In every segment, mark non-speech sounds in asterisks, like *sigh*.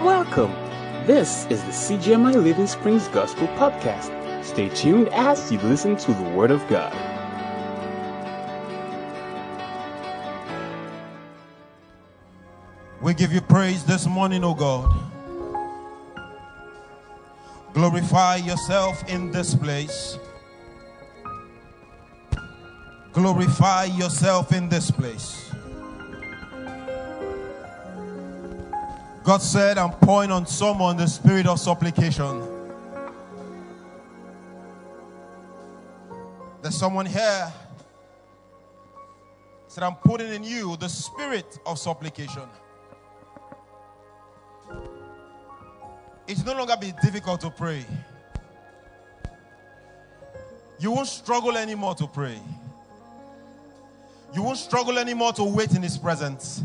Welcome. This is the CGMI Living Springs Gospel Podcast. Stay tuned as you listen to the Word of God. We give you praise this morning, O God. Glorify yourself in this place. Glorify yourself in this place. God said, I'm pouring on someone the spirit of supplication. There's someone here said, I'm putting in you the spirit of supplication. It no longer be difficult to pray. You won't struggle anymore to pray. You won't struggle anymore to wait in His presence.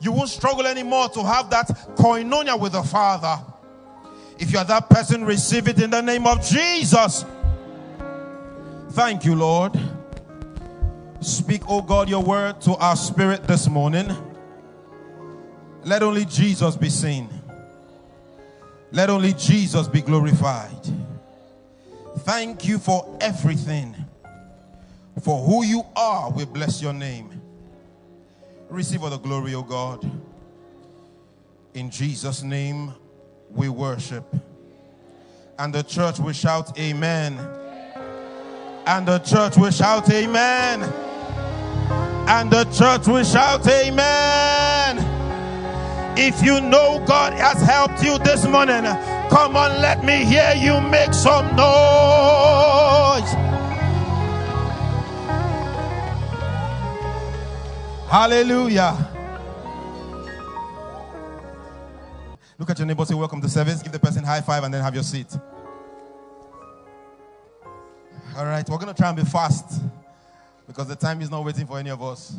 You won't struggle anymore to have that koinonia with the Father. If you are that person, receive it in the name of Jesus. Thank you, Lord. Speak, oh God, your word to our spirit this morning. Let only Jesus be seen. Let only Jesus be glorified. Thank you for everything. For who you are, we bless your name. Receive all the glory, O God. In Jesus' name, we worship. And the church will shout, Amen. And the church will shout, Amen. And the church will shout, Amen. If you know God has helped you this morning, come on, let me hear you make some noise. Hallelujah. Look at your neighbor, say, Welcome to service. Give the person high five and then have your seat. All right, we're going to try and be fast because the time is not waiting for any of us.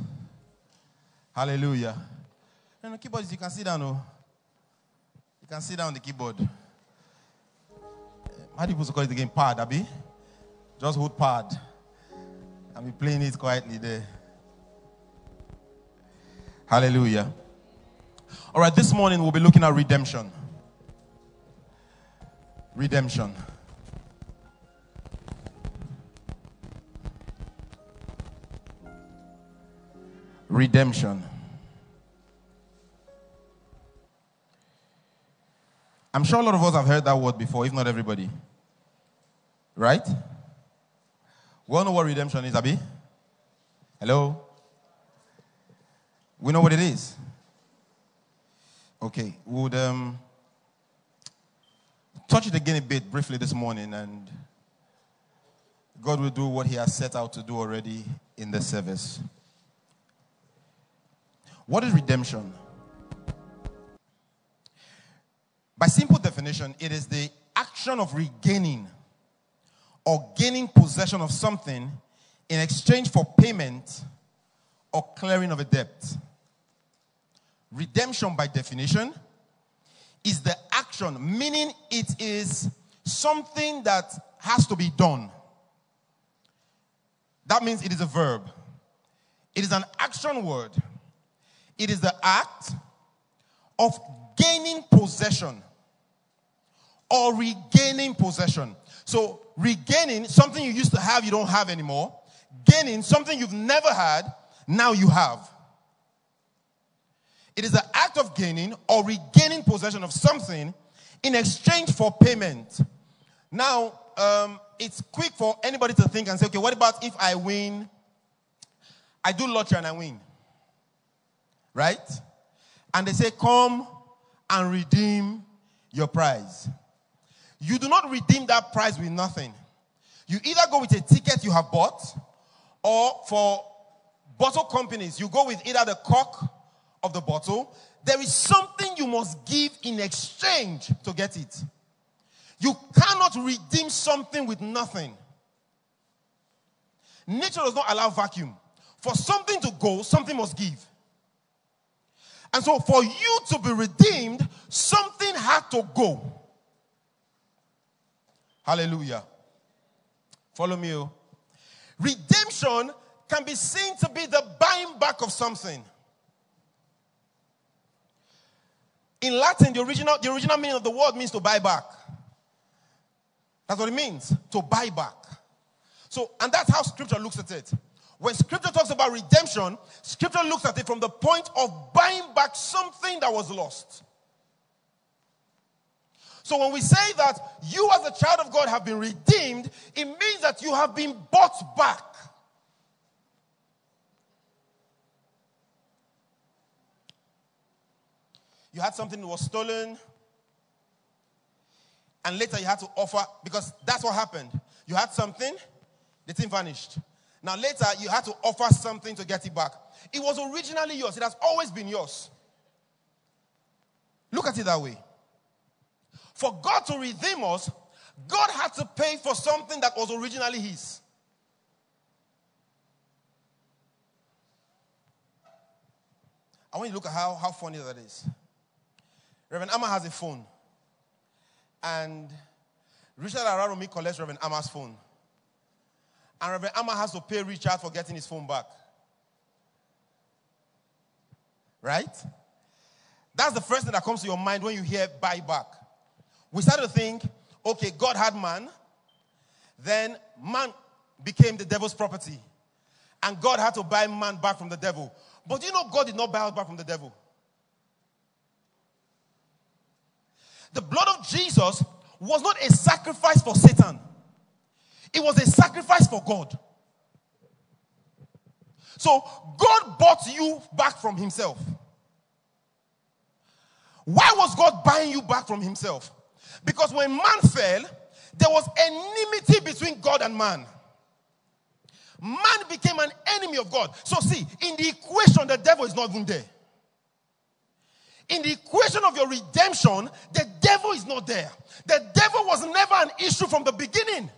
Hallelujah. And the keyboard, you can sit down. Oh. You can sit down on the keyboard. Eh, how do you call it again? Pad, Abby? Just hold pad. And be playing it quietly there. Hallelujah. All right, this morning we'll be looking at redemption. Redemption. Redemption. I'm sure a lot of us have heard that word before, if not everybody. Right? We all know what redemption is, Abby? Hello? We know what it is. Okay, would um, touch it again a bit briefly this morning, and God will do what He has set out to do already in the service. What is redemption? By simple definition, it is the action of regaining or gaining possession of something in exchange for payment or clearing of a debt. Redemption, by definition, is the action, meaning it is something that has to be done. That means it is a verb, it is an action word. It is the act of gaining possession or regaining possession. So, regaining something you used to have, you don't have anymore. Gaining something you've never had, now you have. It is the act of gaining or regaining possession of something in exchange for payment. Now, um, it's quick for anybody to think and say, okay, what about if I win? I do lottery and I win. Right? And they say, come and redeem your prize. You do not redeem that prize with nothing. You either go with a ticket you have bought, or for bottle companies, you go with either the cork of the bottle. There is something you must give in exchange to get it. You cannot redeem something with nothing. Nature does not allow vacuum. For something to go, something must give. And so, for you to be redeemed, something had to go. Hallelujah. Follow me. Oh. Redemption can be seen to be the buying back of something. In Latin, the original, the original meaning of the word means to buy back. That's what it means, to buy back. So, and that's how scripture looks at it. When scripture talks about redemption, scripture looks at it from the point of buying back something that was lost. So when we say that you as a child of God have been redeemed, it means that you have been bought back. You had something that was stolen, and later you had to offer, because that's what happened. You had something, the thing vanished. Now, later you had to offer something to get it back. It was originally yours, it has always been yours. Look at it that way. For God to redeem us, God had to pay for something that was originally His. I want you to look at how, how funny that is. Reverend Amma has a phone. And Richard Araromi collects Reverend Amma's phone. And Reverend Amma has to pay Richard for getting his phone back. Right? That's the first thing that comes to your mind when you hear buy back. We start to think, okay, God had man, then man became the devil's property. And God had to buy man back from the devil. But you know, God did not buy us back from the devil. The blood of Jesus was not a sacrifice for Satan, it was a sacrifice for God. So God bought you back from Himself. Why was God buying you back from Himself? Because when man fell, there was enmity between God and man. Man became an enemy of God. So, see, in the equation, the devil is not even there. In the equation of your redemption, the devil is not there. The devil was never an issue from the beginning.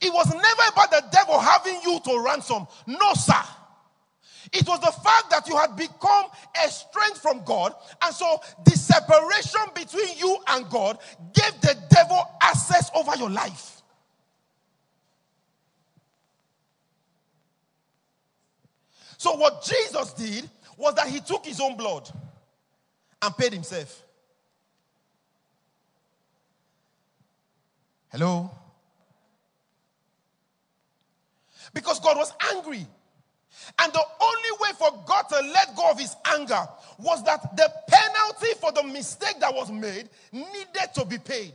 It was never about the devil having you to ransom. No, sir. It was the fact that you had become estranged from God. And so the separation between you and God gave the devil access over your life. So what Jesus did was that he took his own blood and paid himself. Hello? Because God was angry. And the only way for God to let go of his anger was that the penalty for the mistake that was made needed to be paid.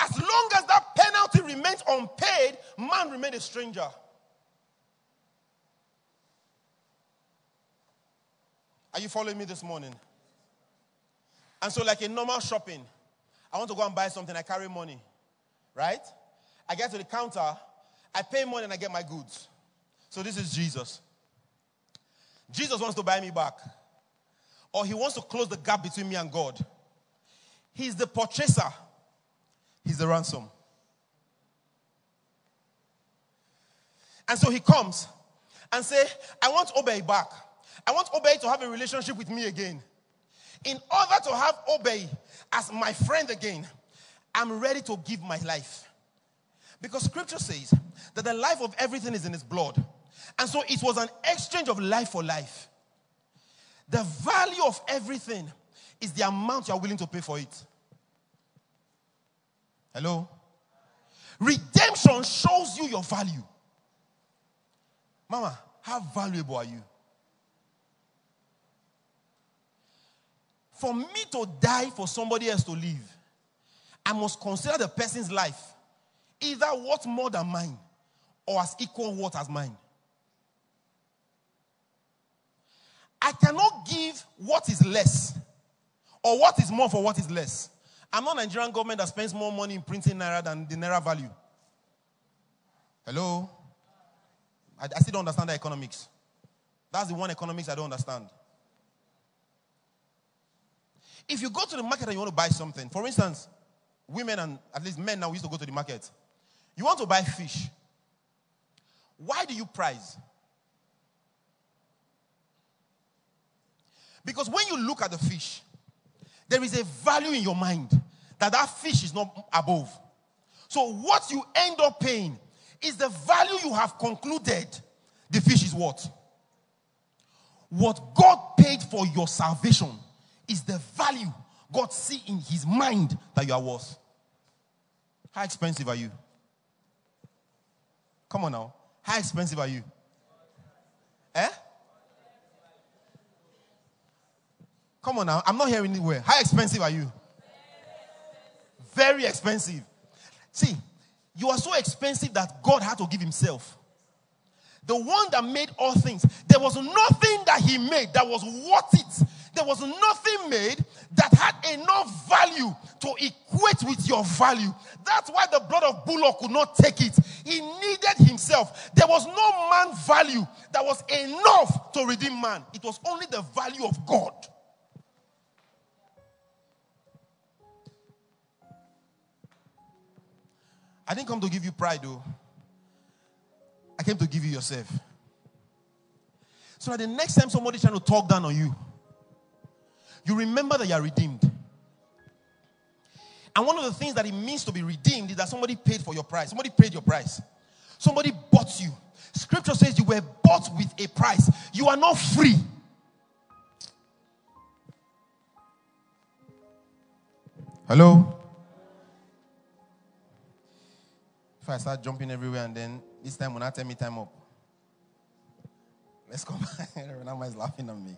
As long as that penalty remains unpaid, man remains a stranger. Are you following me this morning? And so, like a normal shopping, I want to go and buy something, I carry money, right? I get to the counter, I pay money, and I get my goods. So, this is Jesus. Jesus wants to buy me back, or he wants to close the gap between me and God. He's the purchaser, he's the ransom. And so he comes and say, I want Obey back. I want Obey to have a relationship with me again. In order to have Obey as my friend again, I'm ready to give my life. Because scripture says that the life of everything is in his blood. And so it was an exchange of life for life. The value of everything is the amount you are willing to pay for it. Hello? Redemption shows you your value. Mama, how valuable are you? For me to die for somebody else to live, I must consider the person's life either worth more than mine or as equal worth as mine. I cannot give what is less or what is more for what is less. I'm not Nigerian government that spends more money in printing naira than the naira value. Hello? I, I still don't understand the economics. That's the one economics I don't understand. If you go to the market and you want to buy something, for instance, women and at least men now used to go to the market. You want to buy fish. Why do you price? Because when you look at the fish, there is a value in your mind that that fish is not above. So, what you end up paying is the value you have concluded the fish is what? What God paid for your salvation is the value God see in his mind that you are worth. How expensive are you? Come on now. How expensive are you? Eh? Come on now. I'm not hearing anywhere. How expensive are you? Very expensive. See, you are so expensive that God had to give Himself. The one that made all things. There was nothing that He made that was worth it. There was nothing made that had enough value to equate with your value. That's why the blood of bullock could not take it. He needed himself. There was no man value that was enough to redeem man. It was only the value of God. I didn't come to give you pride, though. I came to give you yourself. So that the next time somebody's trying to talk down on you, you remember that you are redeemed. And one of the things that it means to be redeemed is that somebody paid for your price. Somebody paid your price. Somebody bought you. Scripture says you were bought with a price. You are not free. Hello? I start jumping everywhere and then this time when I tell me time up, let's come back. *laughs* Renama is laughing at me.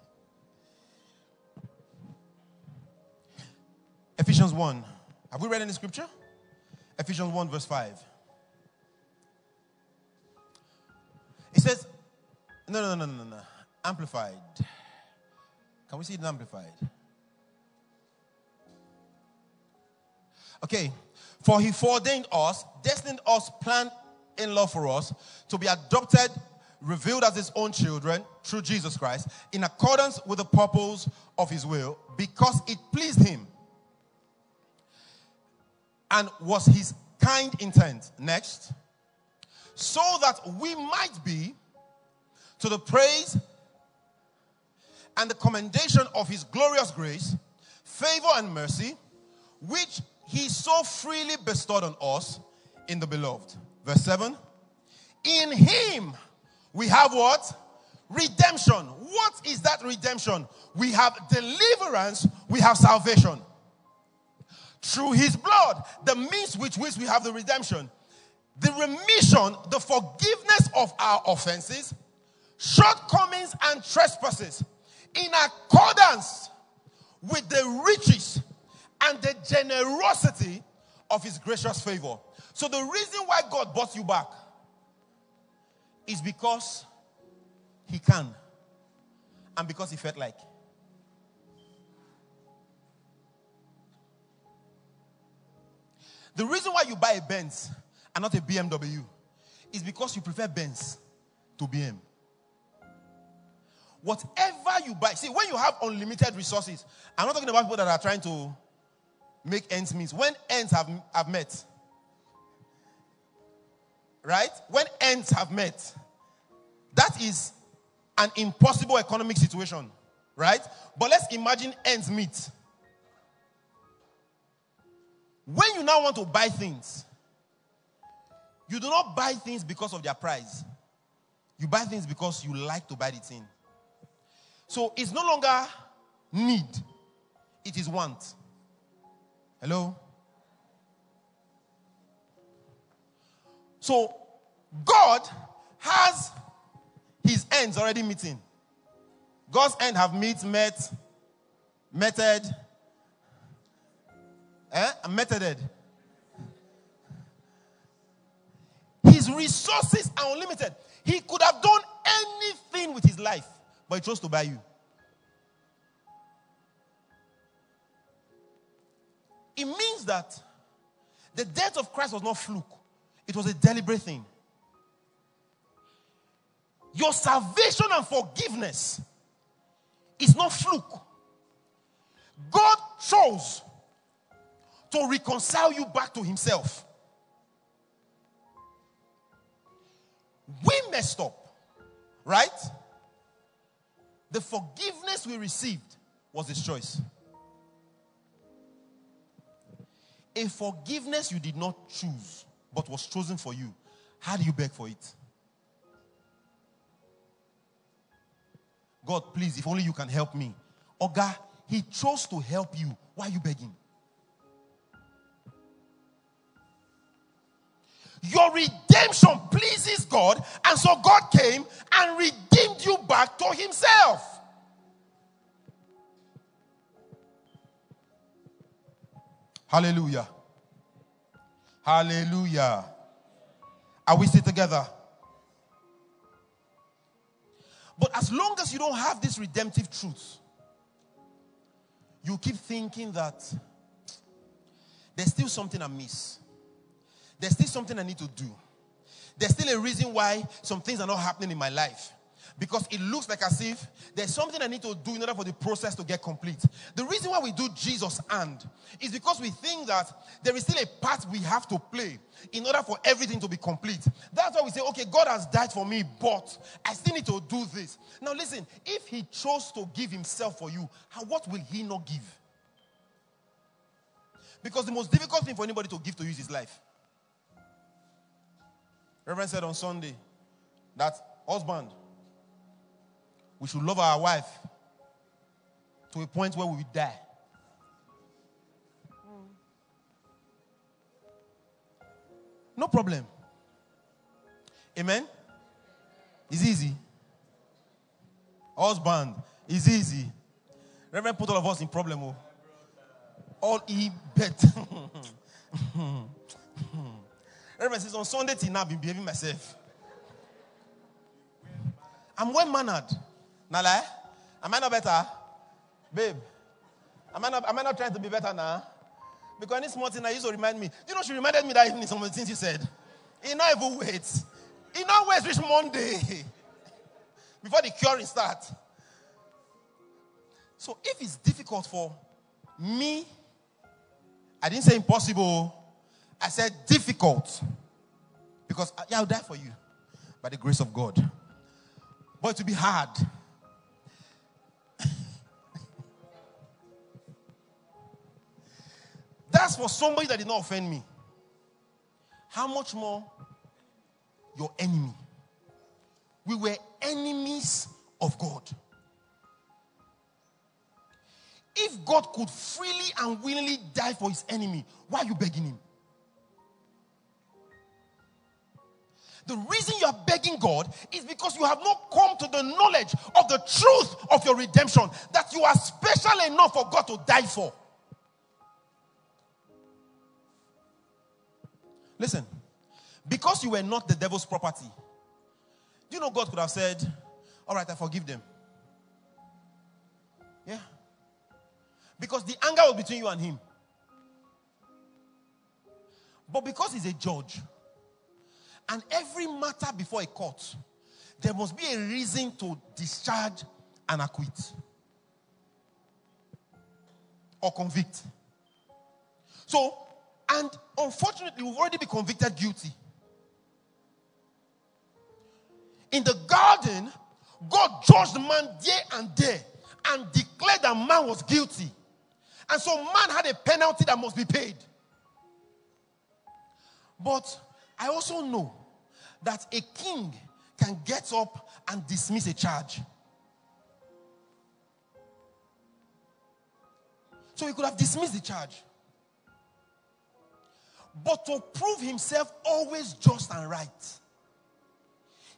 Ephesians 1. Have we read any scripture? Ephesians 1, verse 5. It says, no, no, no, no, no, no. Amplified. Can we see it amplified? Okay. For he foreordained us, destined us, planned in love for us to be adopted, revealed as his own children through Jesus Christ, in accordance with the purpose of his will, because it pleased him and was his kind intent. Next. So that we might be to the praise and the commendation of his glorious grace, favor and mercy, which he so freely bestowed on us in the beloved. Verse 7 In him we have what? Redemption. What is that redemption? We have deliverance, we have salvation through his blood, the means which we have the redemption, the remission, the forgiveness of our offenses, shortcomings, and trespasses, in accordance with the riches and the generosity of his gracious favor. So, the reason why God brought you back is because he can and because he felt like. The reason why you buy a Benz and not a BMW is because you prefer Benz to BM. Whatever you buy, see, when you have unlimited resources, I'm not talking about people that are trying to make ends meet. When ends have, have met, right? When ends have met, that is an impossible economic situation, right? But let's imagine ends meet. When you now want to buy things, you do not buy things because of their price. You buy things because you like to buy the thing. So it's no longer need, it is want. Hello? So God has his ends already meeting. God's end have meet, met, meted, Eh? Methoded. His resources are unlimited. He could have done anything with his life, but he chose to buy you. It means that the death of Christ was not fluke, it was a deliberate thing. Your salvation and forgiveness is not fluke. God chose to reconcile you back to Himself. We messed up, right? The forgiveness we received was His choice. A forgiveness you did not choose but was chosen for you, how do you beg for it? God, please, if only you can help me. Oga, he chose to help you. Why are you begging? Your redemption pleases God, and so God came and redeemed you back to Himself. Hallelujah. Hallelujah. Are we still together? But as long as you don't have this redemptive truth, you keep thinking that there's still something amiss. There's still something I need to do. There's still a reason why some things are not happening in my life. Because it looks like as if there's something I need to do in order for the process to get complete. The reason why we do Jesus and is because we think that there is still a part we have to play in order for everything to be complete. That's why we say, okay, God has died for me, but I still need to do this. Now, listen, if He chose to give Himself for you, what will He not give? Because the most difficult thing for anybody to give to you is his life. Reverend said on Sunday that husband, we should love our wife to a point where we will die. No problem. Amen. It's easy. Husband, it's easy. Reverend put all of us in problem. Oh. All he bet. *laughs* Reverend says on Sunday till now I've been behaving myself. I'm well mannered. Now, lie? Eh? Am I not better? Babe, am I not, am I not trying to be better now? Because any small thing I used to remind me. You know, she reminded me that evening some of the things she said. He not even wait. He not wait reach Monday. *laughs* Before the curing starts. So if it's difficult for me, I didn't say impossible. I said difficult. Because yeah, I'll die for you by the grace of God. But it will be hard. That's for somebody that did not offend me. How much more your enemy? We were enemies of God. If God could freely and willingly die for his enemy, why are you begging him? The reason you are begging God is because you have not come to the knowledge of the truth of your redemption, that you are special enough for God to die for. Listen, because you were not the devil's property, do you know God could have said, All right, I forgive them? Yeah. Because the anger was between you and him. But because he's a judge, and every matter before a court, there must be a reason to discharge and acquit or convict. So, and unfortunately, we've already been convicted guilty. In the garden, God judged man day and day and declared that man was guilty. And so man had a penalty that must be paid. But I also know that a king can get up and dismiss a charge. So he could have dismissed the charge. But to prove himself always just and right,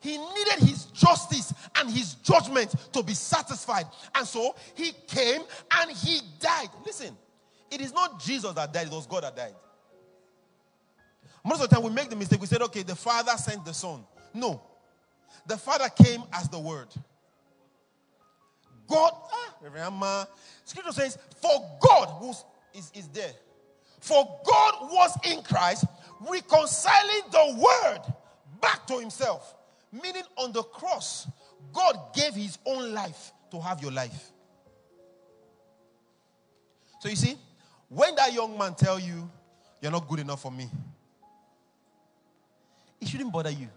he needed his justice and his judgment to be satisfied. And so he came and he died. Listen, it is not Jesus that died, it was God that died. Most of the time we make the mistake, we said, okay, the Father sent the Son. No. The Father came as the Word. God, ah, Scripture says, for God who is, is there for God was in Christ, reconciling the world back to himself. Meaning, on the cross, God gave his own life to have your life. So you see, when that young man tell you, you're not good enough for me, it shouldn't bother you.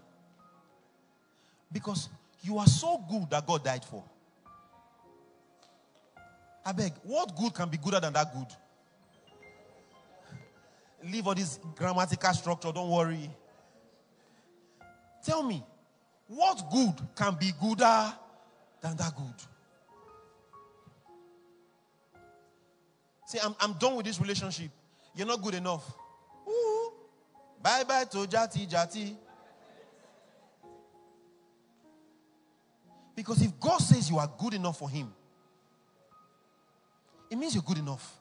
Because you are so good that God died for. I beg, what good can be gooder than that good? Leave all this grammatical structure. Don't worry. Tell me, what good can be gooder than that good? See, I'm, I'm done with this relationship. You're not good enough. Ooh. Bye bye to Jati Jati. Because if God says you are good enough for Him, it means you're good enough.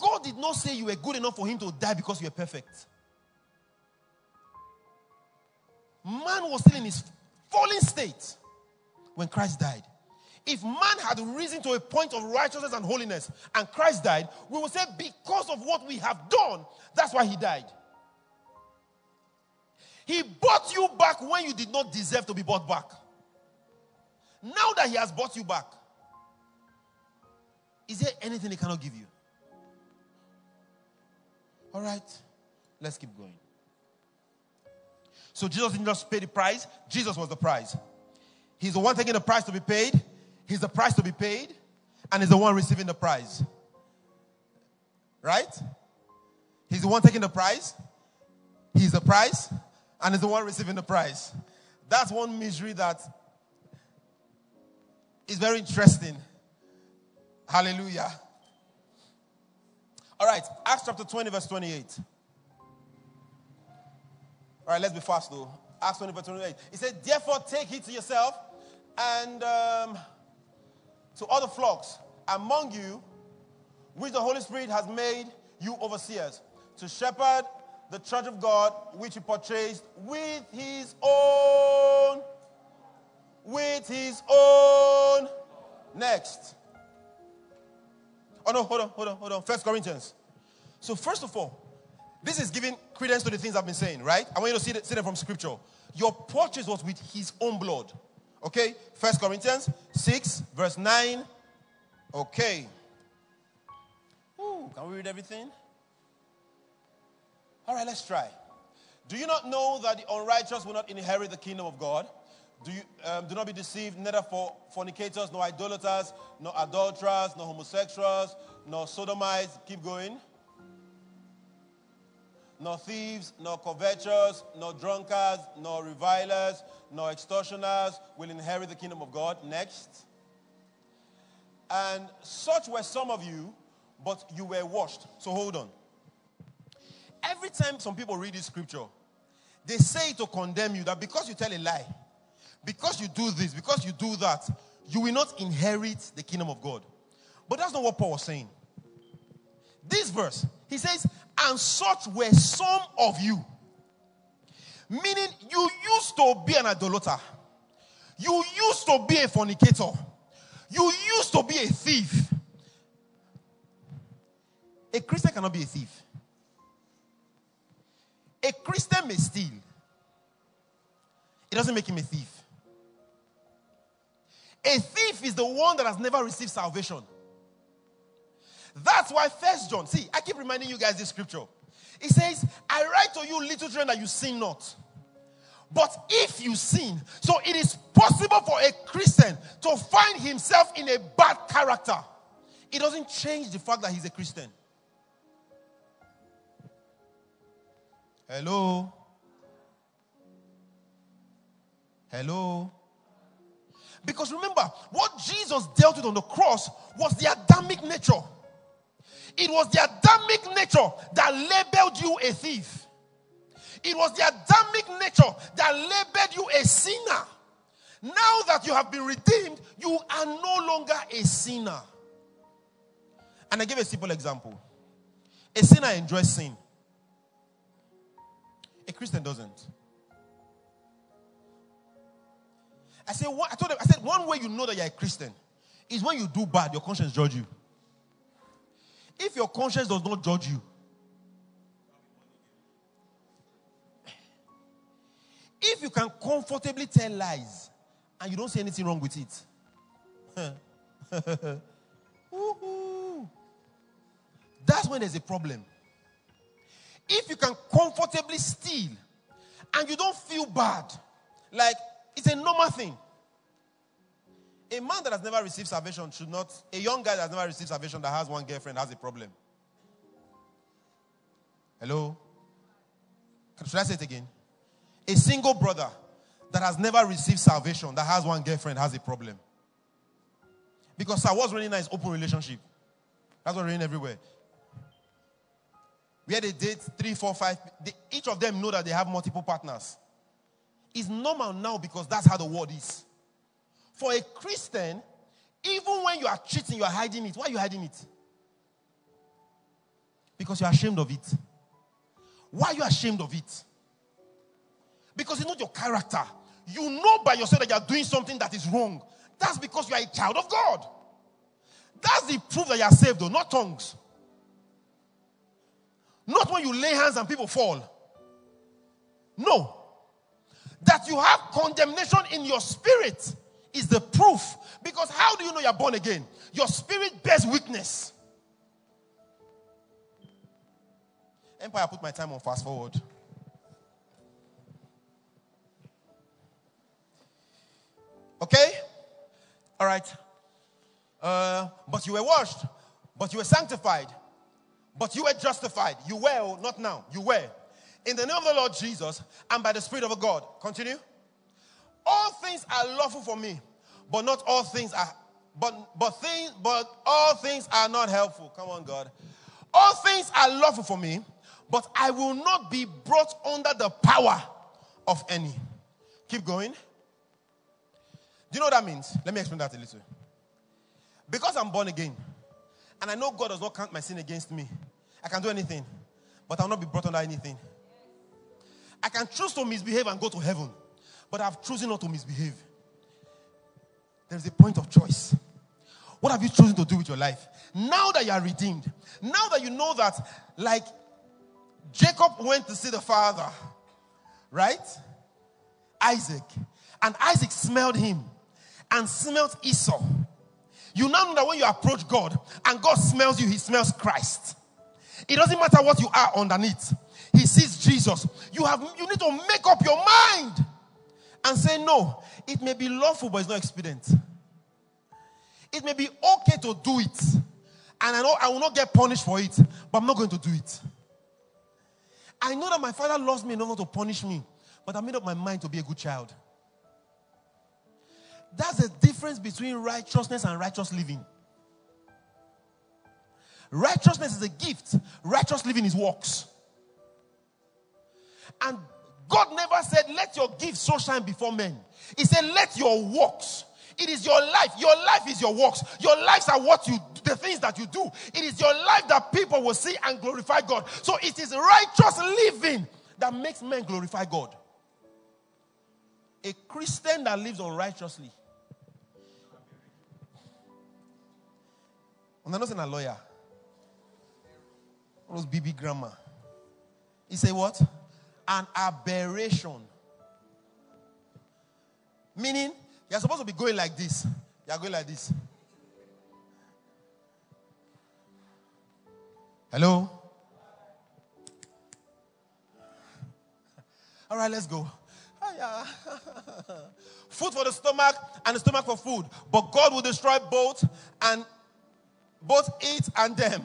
God did not say you were good enough for Him to die because you were perfect. Man was still in his fallen state when Christ died. If man had risen to a point of righteousness and holiness and Christ died, we would say, because of what we have done, that's why he died. He bought you back when you did not deserve to be bought back. Now that He has bought you back, is there anything He cannot give you? All right, let's keep going. So Jesus didn't just pay the price, Jesus was the price. He's the one taking the price to be paid, He's the price to be paid, and He's the one receiving the prize. Right? He's the one taking the prize, He's the price, and he's the one receiving the prize. That's one mystery that is very interesting. Hallelujah. All right, Acts chapter 20, verse 28. All right, let's be fast though. Acts 20, verse 28. He said, Therefore, take heed to yourself and um, to other flocks among you, which the Holy Spirit has made you overseers, to shepherd the church of God, which he purchased with his own, with his own. Next. Oh no, hold on, hold on, hold on. First Corinthians. So first of all, this is giving credence to the things I've been saying, right? I want you to see, see them from scripture. Your purchase was with his own blood. Okay? First Corinthians 6, verse 9. Okay. Ooh, can we read everything? All right, let's try. Do you not know that the unrighteous will not inherit the kingdom of God? Do, you, um, do not be deceived, neither for fornicators, nor idolaters, nor adulterers, nor homosexuals, nor sodomites. Keep going. Nor thieves, nor covetous, nor drunkards, nor revilers, nor extortioners will inherit the kingdom of God. Next. And such were some of you, but you were washed. So hold on. Every time some people read this scripture, they say to condemn you that because you tell a lie, because you do this, because you do that, you will not inherit the kingdom of God. But that's not what Paul was saying. This verse, he says, and such were some of you. Meaning, you used to be an idolater, you used to be a fornicator, you used to be a thief. A Christian cannot be a thief. A Christian may steal, it doesn't make him a thief. A thief is the one that has never received salvation. That's why First John, see, I keep reminding you guys this scripture. It says, I write to you, little children, that you sin not. But if you sin, so it is possible for a Christian to find himself in a bad character. It doesn't change the fact that he's a Christian. Hello? Hello? Because remember, what Jesus dealt with on the cross was the Adamic nature. It was the Adamic nature that labeled you a thief. It was the Adamic nature that labeled you a sinner. Now that you have been redeemed, you are no longer a sinner. And I give a simple example. A sinner enjoys sin. A Christian doesn't. I said, I told them, I said, one way you know that you're a Christian is when you do bad, your conscience judge you. If your conscience does not judge you, if you can comfortably tell lies and you don't see anything wrong with it, *laughs* that's when there's a problem. If you can comfortably steal and you don't feel bad, like it's a normal thing. A man that has never received salvation should not, a young guy that has never received salvation that has one girlfriend has a problem. Hello? Should I say it again? A single brother that has never received salvation that has one girlfriend has a problem. Because I was really nice open relationship. That's what raining everywhere. We had a date, three, four, five. They, each of them know that they have multiple partners. It's normal now because that's how the world is. For a Christian, even when you are cheating, you are hiding it. Why are you hiding it? Because you are ashamed of it. Why are you ashamed of it? Because it's not your character. You know by yourself that you are doing something that is wrong. That's because you are a child of God. That's the proof that you are saved, though, not tongues. Not when you lay hands and people fall. No. That you have condemnation in your spirit is the proof. Because how do you know you're born again? Your spirit bears witness. Empire, I put my time on fast forward. Okay? All right. Uh, but you were washed, but you were sanctified, but you were justified. You were, oh, not now, you were. In the name of the Lord Jesus and by the Spirit of God. Continue. All things are lawful for me, but not all things are but but things but all things are not helpful. Come on, God. All things are lawful for me, but I will not be brought under the power of any. Keep going. Do you know what that means? Let me explain that a little. Because I'm born again, and I know God does not count my sin against me, I can do anything, but I'll not be brought under anything. I can choose to misbehave and go to heaven, but I've chosen not to misbehave. There's a point of choice. What have you chosen to do with your life? Now that you are redeemed, now that you know that, like Jacob went to see the father, right? Isaac. And Isaac smelled him and smelled Esau. You now know that when you approach God and God smells you, He smells Christ. It doesn't matter what you are underneath. He sees Jesus. You have you need to make up your mind and say, No, it may be lawful, but it's not expedient. It may be okay to do it. And I know I will not get punished for it, but I'm not going to do it. I know that my father loves me enough to punish me, but I made up my mind to be a good child. That's the difference between righteousness and righteous living. Righteousness is a gift, righteous living is works. And God never said, Let your gifts so shine before men. He said, Let your works. It is your life. Your life is your works. Your lives are what you the things that you do. It is your life that people will see and glorify God. So it is righteous living that makes men glorify God. A Christian that lives unrighteously I'm not saying a lawyer. One those BB grammar. He said what? An aberration. Meaning, you're supposed to be going like this. You're going like this. Hello? All right, let's go. Ah, *laughs* food for the stomach and the stomach for food. But God will destroy both and both it and them.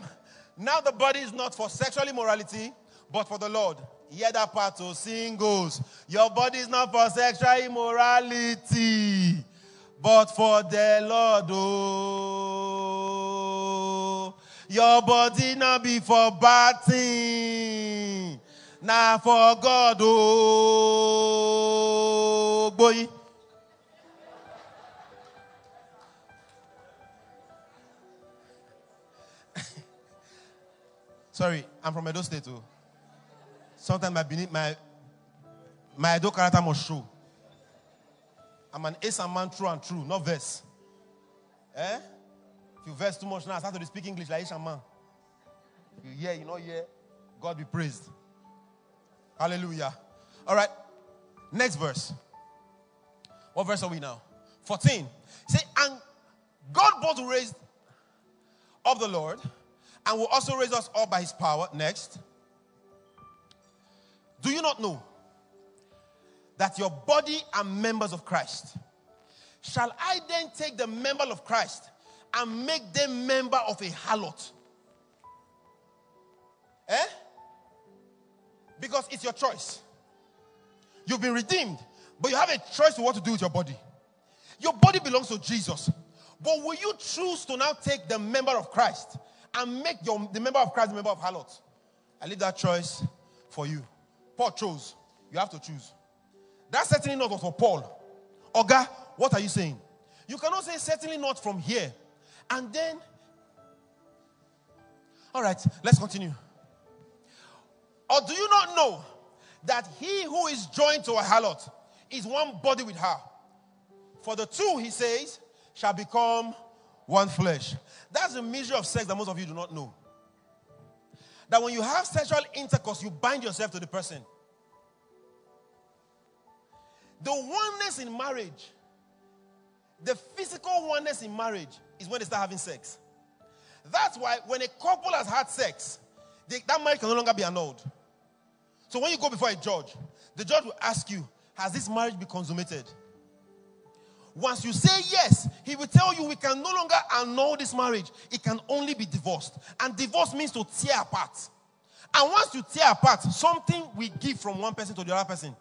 Now the body is not for sexual immorality, but for the Lord. Hear that part, so singles. Your body is not for sexual immorality, but for the Lord. Oh, your body not be for bad thing, now for God. Oh, boy. *laughs* Sorry, I'm from Edo State too. Sometimes my my my Edo character must show. I'm an Esan man true and true, not verse. Eh? If you verse too much now, I start to speak English like Esan man. You hear, you know, hear. God be praised. Hallelujah. All right. Next verse. What verse are we now? 14. Say, and God both raised up the Lord and will also raise us up by his power. Next. Do you not know that your body are members of Christ? Shall I then take the member of Christ and make them member of a harlot? Eh? Because it's your choice. You've been redeemed, but you have a choice to what to do with your body. Your body belongs to Jesus. But will you choose to now take the member of Christ and make your, the member of Christ the member of harlot? I leave that choice for you. Paul chose. You have to choose. That's certainly not for Paul. Oga, what are you saying? You cannot say certainly not from here. And then, all right, let's continue. Or do you not know that he who is joined to a harlot is one body with her? For the two, he says, shall become one flesh. That's the measure of sex that most of you do not know. That when you have sexual intercourse, you bind yourself to the person. The oneness in marriage, the physical oneness in marriage, is when they start having sex. That's why when a couple has had sex, they, that marriage can no longer be annulled. So when you go before a judge, the judge will ask you, Has this marriage been consummated? Once you say yes, he will tell you we can no longer annul this marriage. It can only be divorced. And divorce means to tear apart. And once you tear apart, something we give from one person to the other person.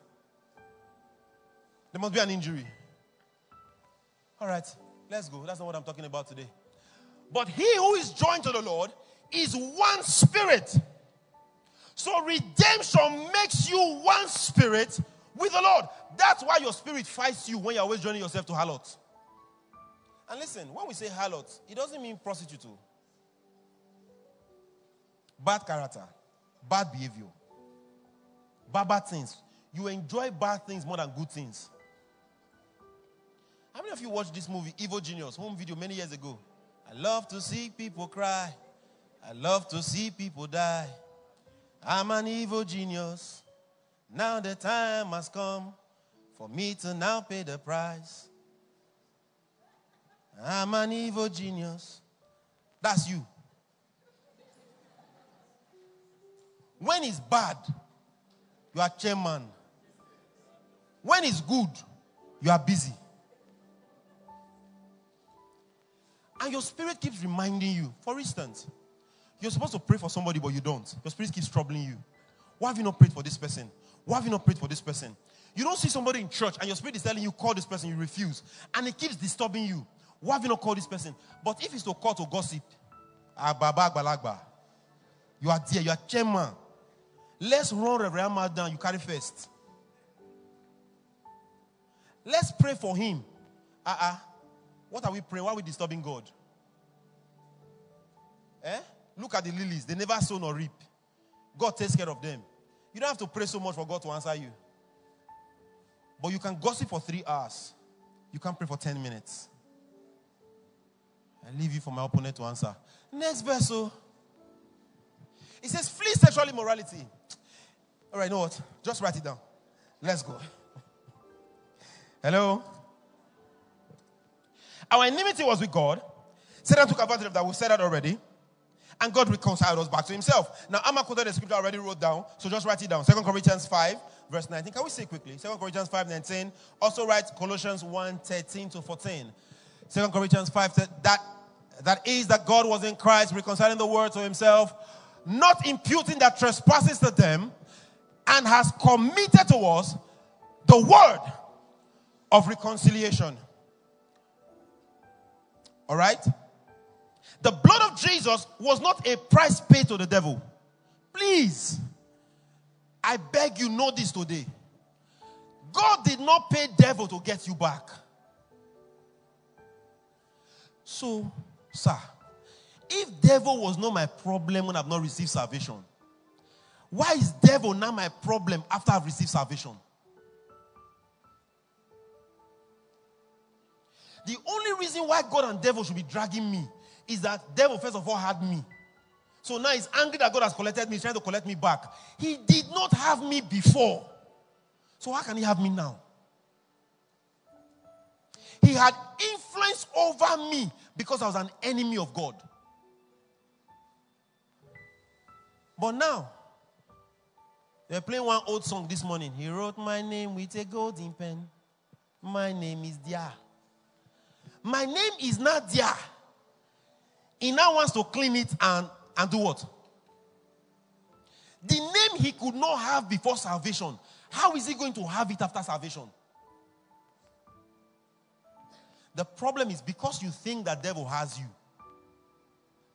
There must be an injury. All right, let's go. That's not what I'm talking about today. But he who is joined to the Lord is one spirit. So redemption makes you one spirit with the Lord. That's why your spirit fights you when you're always joining yourself to harlots. And listen, when we say harlots, it doesn't mean prostitute. Oh. Bad character, bad behavior, bad, bad things. You enjoy bad things more than good things. How many of you watched this movie, Evil Genius, home video many years ago? I love to see people cry. I love to see people die. I'm an evil genius. Now the time has come for me to now pay the price. I'm an evil genius. That's you. When it's bad, you are chairman. When it's good, you are busy. And your spirit keeps reminding you. For instance, you're supposed to pray for somebody, but you don't. Your spirit keeps troubling you. Why have you not prayed for this person? Why have you not prayed for this person? You don't see somebody in church and your spirit is telling you, call this person, you refuse. And it keeps disturbing you. Why have you not called this person? But if it's to call to gossip, you are there, you are chairman. Let's run Reverend Ahmad down, you carry first. Let's pray for him. Uh-uh. What are we praying? Why are we disturbing God? Eh? Look at the lilies. They never sow nor reap. God takes care of them. You don't have to pray so much for God to answer you. But you can gossip for three hours. You can't pray for 10 minutes. I leave you for my opponent to answer. Next verse. So, oh. it says, flee sexual immorality. All right, you know what? Just write it down. Let's go. Hello? Our enmity was with God. Satan took advantage of that. We've said that already. And God reconciled us back to himself. Now, I'm not quoted the scripture I already wrote down, so just write it down. 2 Corinthians 5, verse 19. Can we say quickly? 2 Corinthians 5, 19. Also write Colossians 1, 13 to 14. 2 Corinthians 5, that, that is that God was in Christ, reconciling the world to himself, not imputing that trespasses to them, and has committed to us the word of reconciliation. All right? The blood of Jesus was not a price paid to the devil. Please, I beg you know this today. God did not pay devil to get you back. So, sir, if devil was not my problem when I've not received salvation, why is devil now my problem after I've received salvation? The only reason why God and devil should be dragging me is that devil first of all had me. So now he's angry that God has collected me, he's trying to collect me back. He did not have me before. So how can he have me now? He had influence over me because I was an enemy of God. But now, they're playing one old song this morning. He wrote my name with a golden pen. My name is Dia. My name is not there. He now wants to clean it and, and do what? The name he could not have before salvation. How is he going to have it after salvation? The problem is because you think that devil has you.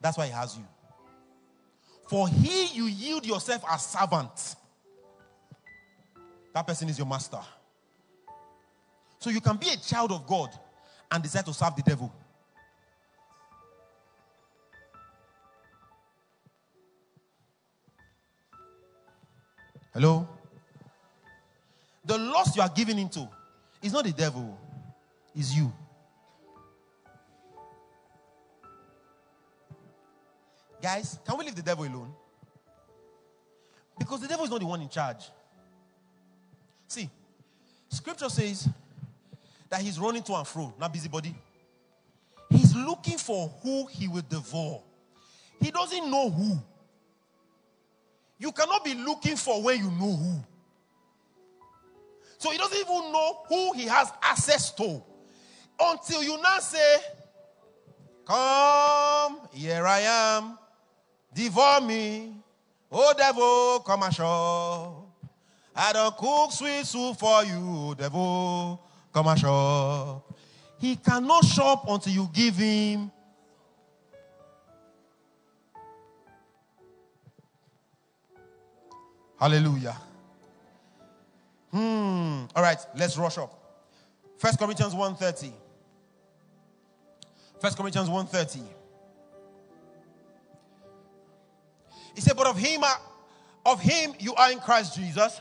That's why he has you. For he you yield yourself as servant. That person is your master. So you can be a child of God and decide to serve the devil. Hello? The loss you are giving into is not the devil, it's you. Guys, can we leave the devil alone? Because the devil is not the one in charge. See, scripture says that he's running to and fro, not busybody. He's looking for who he will devour. He doesn't know who. You cannot be looking for where you know who. So he doesn't even know who he has access to until you now say, Come, here I am, devour me. Oh, devil, come ashore. I don't cook sweet soup for you, devil, come ashore. He cannot shop until you give him. Hallelujah. Hmm. All right, let's rush up. First Corinthians 1:30. First Corinthians 1:30. He said, But of him, of him you are in Christ Jesus,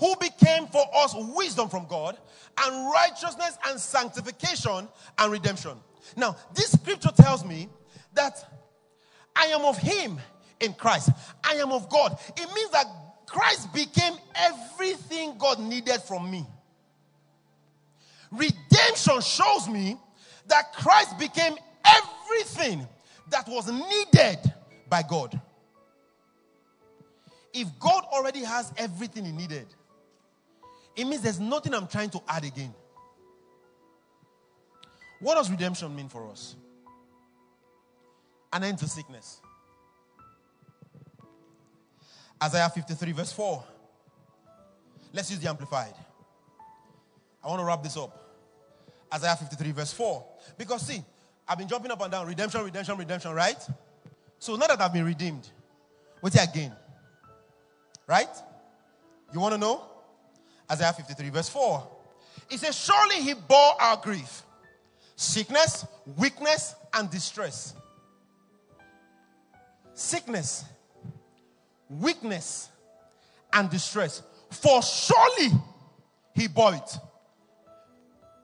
who became for us wisdom from God, and righteousness and sanctification and redemption. Now, this scripture tells me that I am of him in Christ. I am of God. It means that Christ became everything God needed from me. Redemption shows me that Christ became everything that was needed by God. If God already has everything He needed, it means there's nothing I'm trying to add again. What does redemption mean for us? An end to sickness. Isaiah 53, verse 4. Let's use the Amplified. I want to wrap this up. Isaiah 53, verse 4. Because see, I've been jumping up and down redemption, redemption, redemption, right? So now that I've been redeemed, what's it again? Right? You want to know? Isaiah 53, verse 4. It says, Surely he bore our grief, sickness, weakness, and distress. Sickness, weakness, and distress. For surely he bore it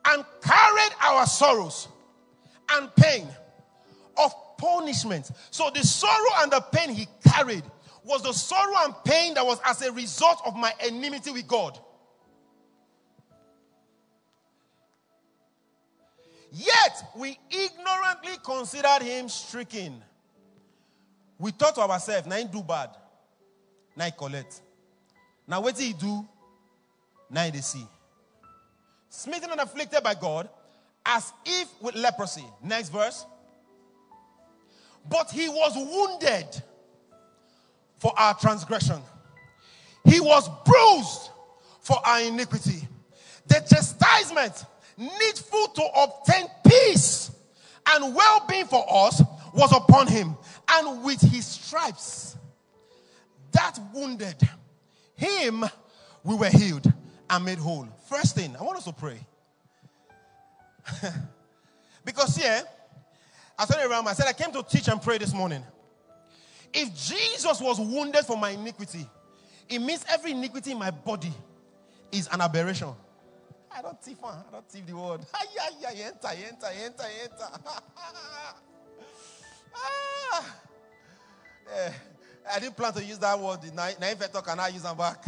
and carried our sorrows and pain of punishment. So the sorrow and the pain he carried was the sorrow and pain that was as a result of my enmity with God. Yet we ignorantly considered him stricken. We thought to ourselves, now do bad. Now he collect. Now what did he do? Now they see. Smitten and afflicted by God, as if with leprosy. Next verse. But he was wounded for our transgression, he was bruised for our iniquity. The chastisement needful to obtain peace and well being for us was upon him, and with his stripes that wounded him, we were healed and made whole. First thing, I want us to pray. *laughs* because here, I turned around, I said, I came to teach and pray this morning. If Jesus was wounded for my iniquity, it means every iniquity in my body is an aberration. I don't thief, I don't thief the word. *laughs* enter, enter, enter, enter. *laughs* ah. yeah. I didn't plan to use that word. Now, if I talk, can I use them back?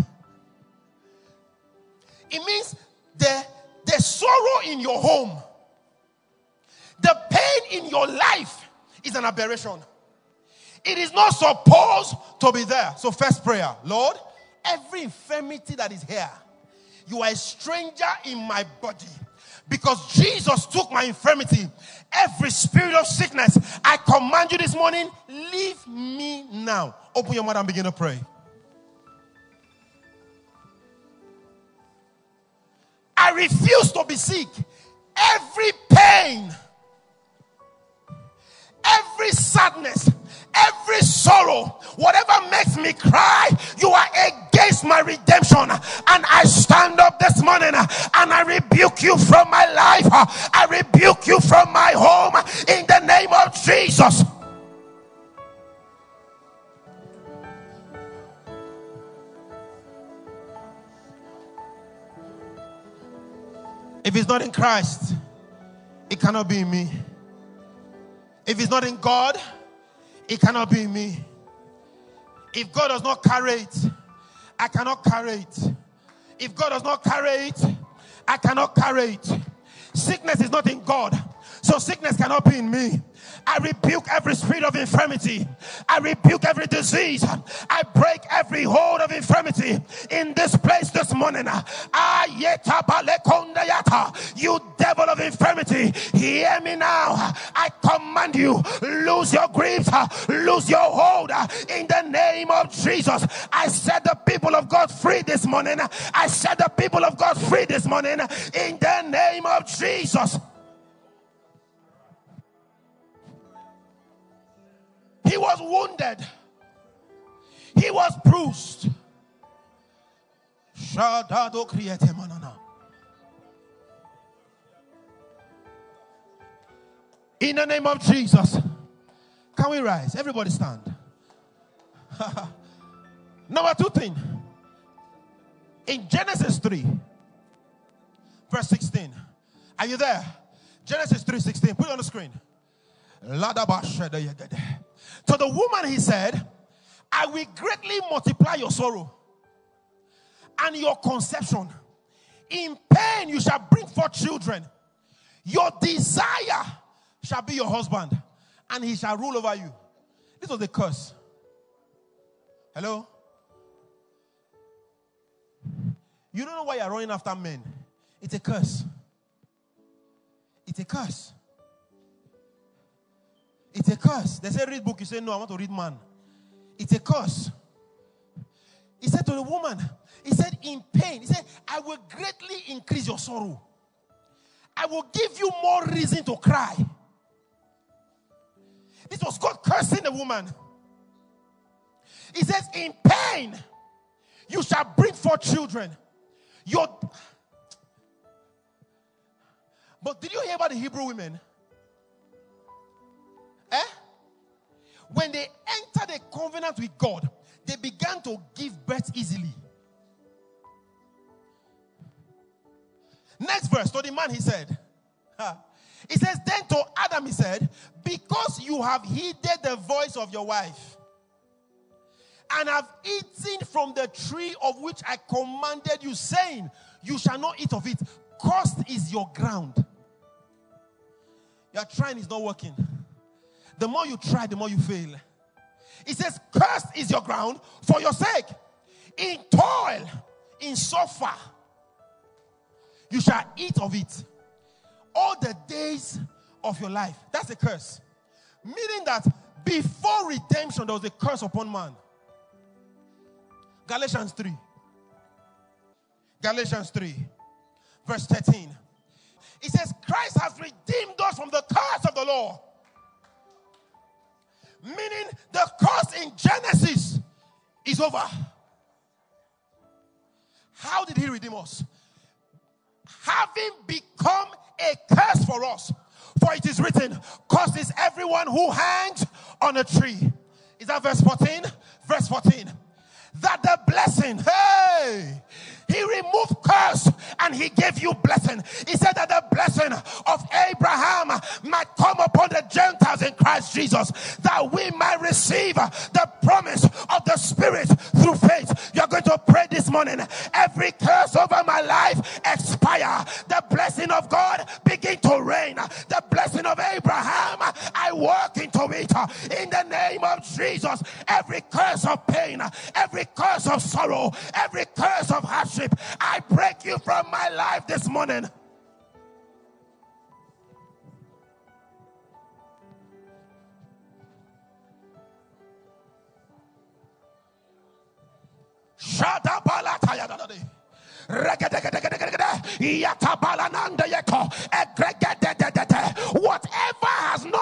It means the, the sorrow in your home, the pain in your life is an aberration. It is not supposed to be there. So, first prayer Lord, every infirmity that is here, you are a stranger in my body. Because Jesus took my infirmity, every spirit of sickness, I command you this morning, leave me now. Open your mouth and begin to pray. I refuse to be sick. Every pain, every sadness, every sorrow, whatever makes me cry, you are against my redemption. And I stand up this morning and I rebuke you from my life. I rebuke you from my home in the name of Jesus. If it's not in Christ, it cannot be in me. If it's not in God, it cannot be in me. If God does not carry it, I cannot carry it. If God does not carry it, I cannot carry it. Sickness is not in God, so sickness cannot be in me. I rebuke every spirit of infirmity. I rebuke every disease. I break every hold of infirmity in this place this morning. You devil of infirmity, hear me now. I command you, lose your griefs, lose your hold in the name of Jesus. I set the people of God free this morning. I set the people of God free this morning in the name of Jesus. He was wounded. He was bruised. In the name of Jesus. Can we rise? Everybody stand. *laughs* Number two thing. In Genesis 3, verse 16. Are you there? Genesis 3 16. Put it on the screen. To the woman, he said, I will greatly multiply your sorrow and your conception. In pain, you shall bring forth children. Your desire shall be your husband, and he shall rule over you. This was a curse. Hello? You don't know why you're running after men. It's a curse. It's a curse. It's a curse. They say read book. You say no, I want to read man. It's a curse. He said to the woman, he said in pain, he said, I will greatly increase your sorrow. I will give you more reason to cry. This was God cursing the woman. He says, In pain, you shall bring forth children. Your but did you hear about the Hebrew women? When they entered a covenant with God, they began to give birth easily. Next verse, to the man he said, He says, Then to Adam he said, Because you have heeded the voice of your wife and have eaten from the tree of which I commanded you, saying, You shall not eat of it. Cursed is your ground. Your trying is not working. The more you try, the more you fail. It says, Cursed is your ground for your sake. In toil, in suffer, you shall eat of it all the days of your life. That's a curse. Meaning that before redemption, there was a curse upon man. Galatians 3. Galatians 3, verse 13. It says, Christ has redeemed us from the curse of the law Meaning the curse in Genesis is over. How did he redeem us? Having become a curse for us. For it is written, Cursed is everyone who hangs on a tree. Is that verse 14? Verse 14. That the blessing, hey, he removed curse and he gave you blessing. He said that the blessing of Abraham might come upon the Gentiles in Christ Jesus, that we might receive the promise of the Spirit through faith. You're going to pray this morning. of sorrow, every curse of hardship, I break you from my life this morning.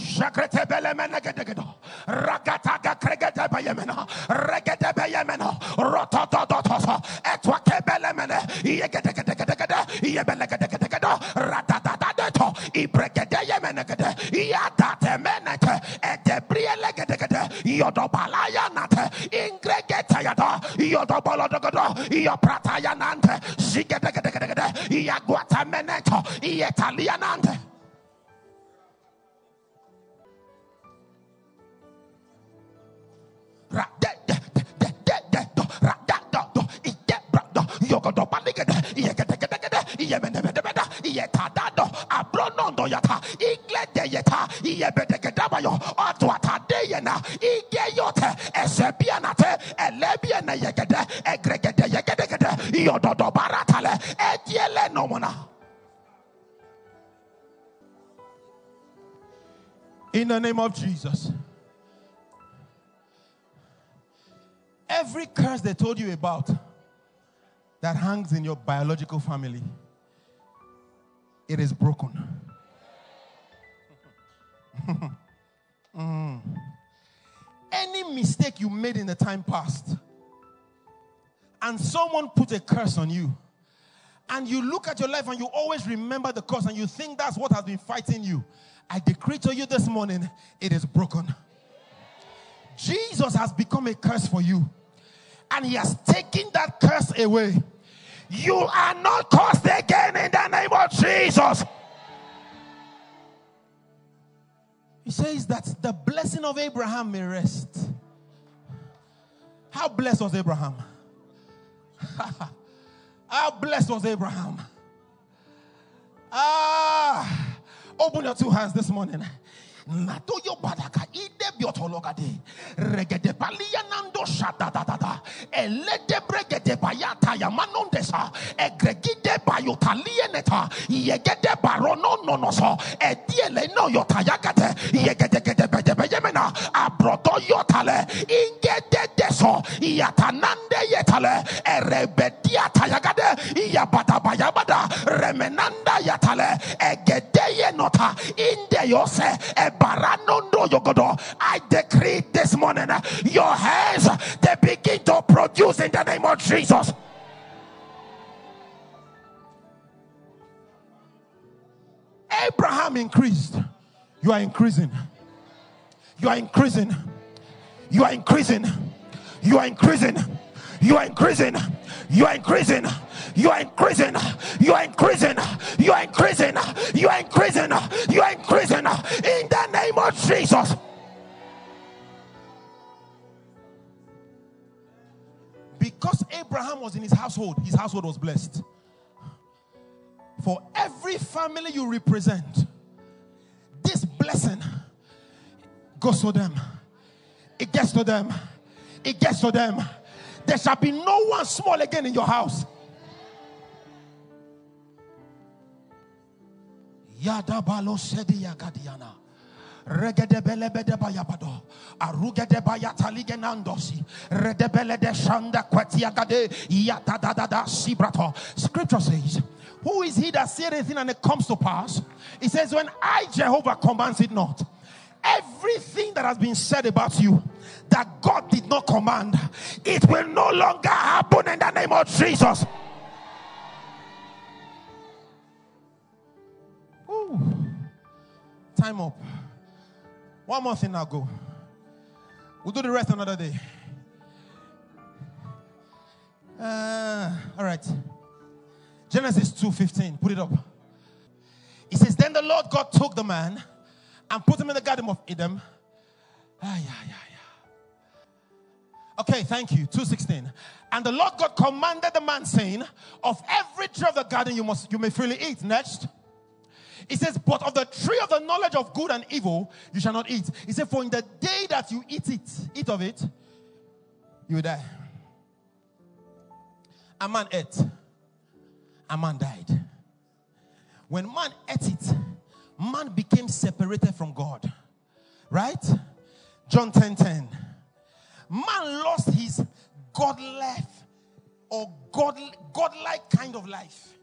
Shakrete belemene gedegedo. Ragataga kregete beyemena. Regete beyemena. Rototototoso. Etwake belemene. Yegedegedegedegede. Yebelegedegedegede. Ratatadeto. Ibregede yemenegede. Yadate menete. Edebrielegedegede. Yodobalaya nate. Ingregete yada. Yodobolodogodo. Yoprataya nante. Zigedegedegede. Yaguata meneto. In the name of Jesus. Every curse they told you about that hangs in your biological family, it is broken. *laughs* mm. Any mistake you made in the time past, and someone put a curse on you, and you look at your life and you always remember the curse, and you think that's what has been fighting you, I decree to you this morning, it is broken. Jesus has become a curse for you and he has taken that curse away. You are not cursed again in the name of Jesus. He says that the blessing of Abraham may rest. How blessed was Abraham? *laughs* How blessed was Abraham? Ah, open your two hands this morning Natoyo badaka ide biotologade. Regede balia nando shata da da da. Elede bregede bayata yamanondesa. Egregide bayotalie neta. Yegede barono nonoso. Ediele no yotayagate. Yegede gede bede beyemena. Abrodo yotale. Ingede deso. Yatanande yetale. Erebedia tayagade. Iyabada bayabada. Remenanda yatale. Egede yenota. Inde yose. I decree this morning your hands they begin to produce in the name of Jesus. Abraham increased. You are increasing. You are increasing. You are increasing. You are increasing. You are increasing. You are increasing. You are increasing. You are increasing. You are increasing. You are increasing. You are increasing. You are increasing. In the name of Jesus. Because Abraham was in his household, his household was blessed. For every family you represent, this blessing goes to them. It gets to them. It gets to them. There shall be no one small again in your house. Yada balo sedi yagadiana. Regede bele bede bayabado. Arugede bayatalige nandosi. Redebele de shanda kwetiagade. Yata da da da sibrato. Scripture says, Who is he that said anything and it comes to pass? He says, When I, Jehovah, commands it not. Everything that has been said about you that God did not command, it will no longer happen in the name of Jesus. Time up. One more thing, I'll go. We'll do the rest another day. Uh, all right. Genesis 2:15. Put it up. It says, Then the Lord God took the man and put him in the garden of Eden. Ah, yeah, yeah, yeah. Okay, thank you. 216. And the Lord God commanded the man, saying, Of every tree of the garden you must you may freely eat. Next. He says, But of the tree of the knowledge of good and evil you shall not eat. He said, For in the day that you eat it, eat of it, you will die. A man ate, a man died. When man ate it, man became separated from God. Right? John 10 10. Man lost his God life or God, God-like kind of life.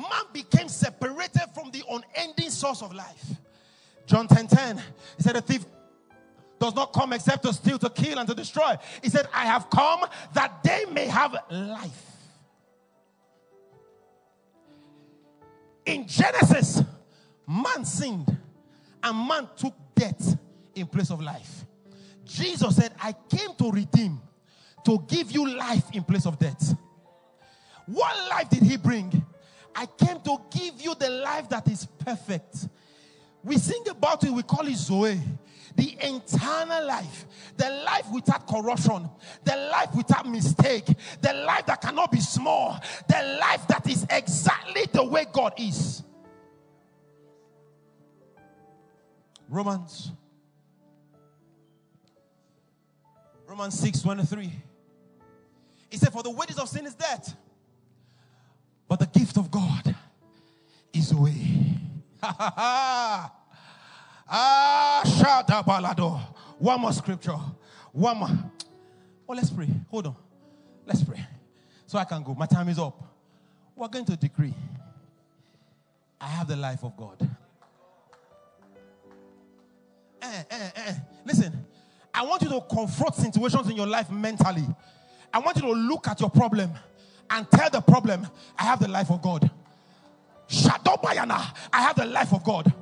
Man became separated from the unending source of life. John 10 10. He said, The thief does not come except to steal, to kill, and to destroy. He said, I have come that they may have life. In Genesis, man sinned and man took death in place of life. Jesus said, I came to redeem, to give you life in place of death. What life did he bring? I came to give you the life that is perfect. We sing about it, we call it Zoe. The eternal life, the life without corruption, the life without mistake, the life that cannot be small, the life that is exactly the way God is. Romans. Romans 6 23. He said, For the wages of sin is death, but the gift of God is away. *laughs* ah, shada balado. One more scripture. One more. Oh, let's pray. Hold on. Let's pray. So I can go. My time is up. We're going to decree. I have the life of God. Eh, eh, eh. Listen, I want you to confront situations in your life mentally. I want you to look at your problem and tell the problem, I have the life of God. Shadow Bayana, I have the life of God.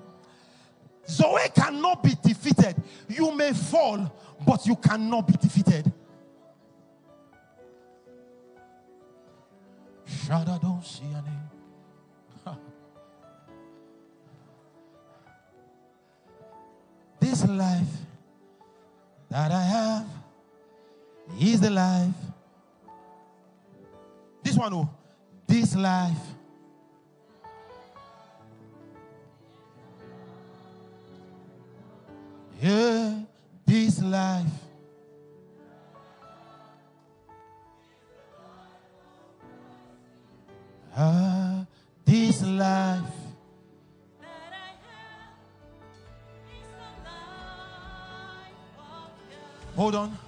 Zoe cannot be defeated. You may fall, but you cannot be defeated. Shadow don't see any. This life that I have is the life this one, oh, this life. Yeah, this life. Ah, this life. Hold on.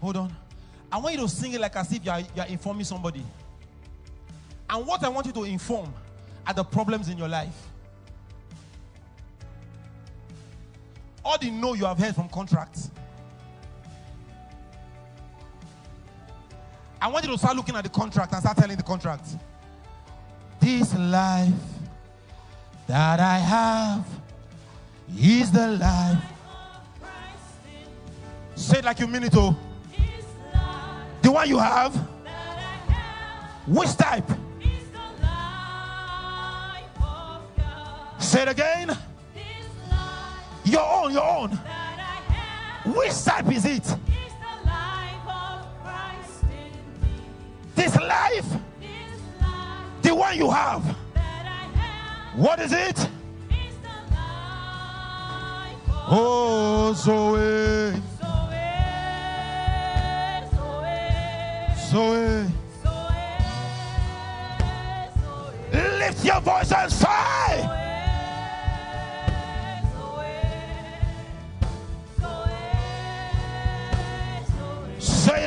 Hold on. I want you to sing it like as if you are, you are informing somebody. And what I want you to inform are the problems in your life. All the no you have heard from contracts. I want you to start looking at the contract and start telling the contract. This life that I have is the life. Say it like you mean it, oh. The one you have. Which type? Say it again. Your own, your own. Which type is it? This life, the one you have. What is it? Oh, Zoe. Zoe. Zoe. Lift your voice and say.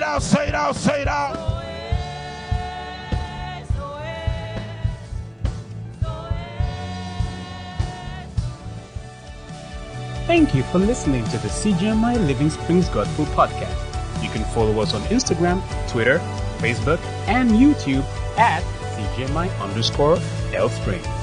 It out, say it out, say it out. Thank you for listening to the CGMI Living Springs Gospel Podcast. You can follow us on Instagram, Twitter, Facebook, and YouTube at CGMI underscore L Springs.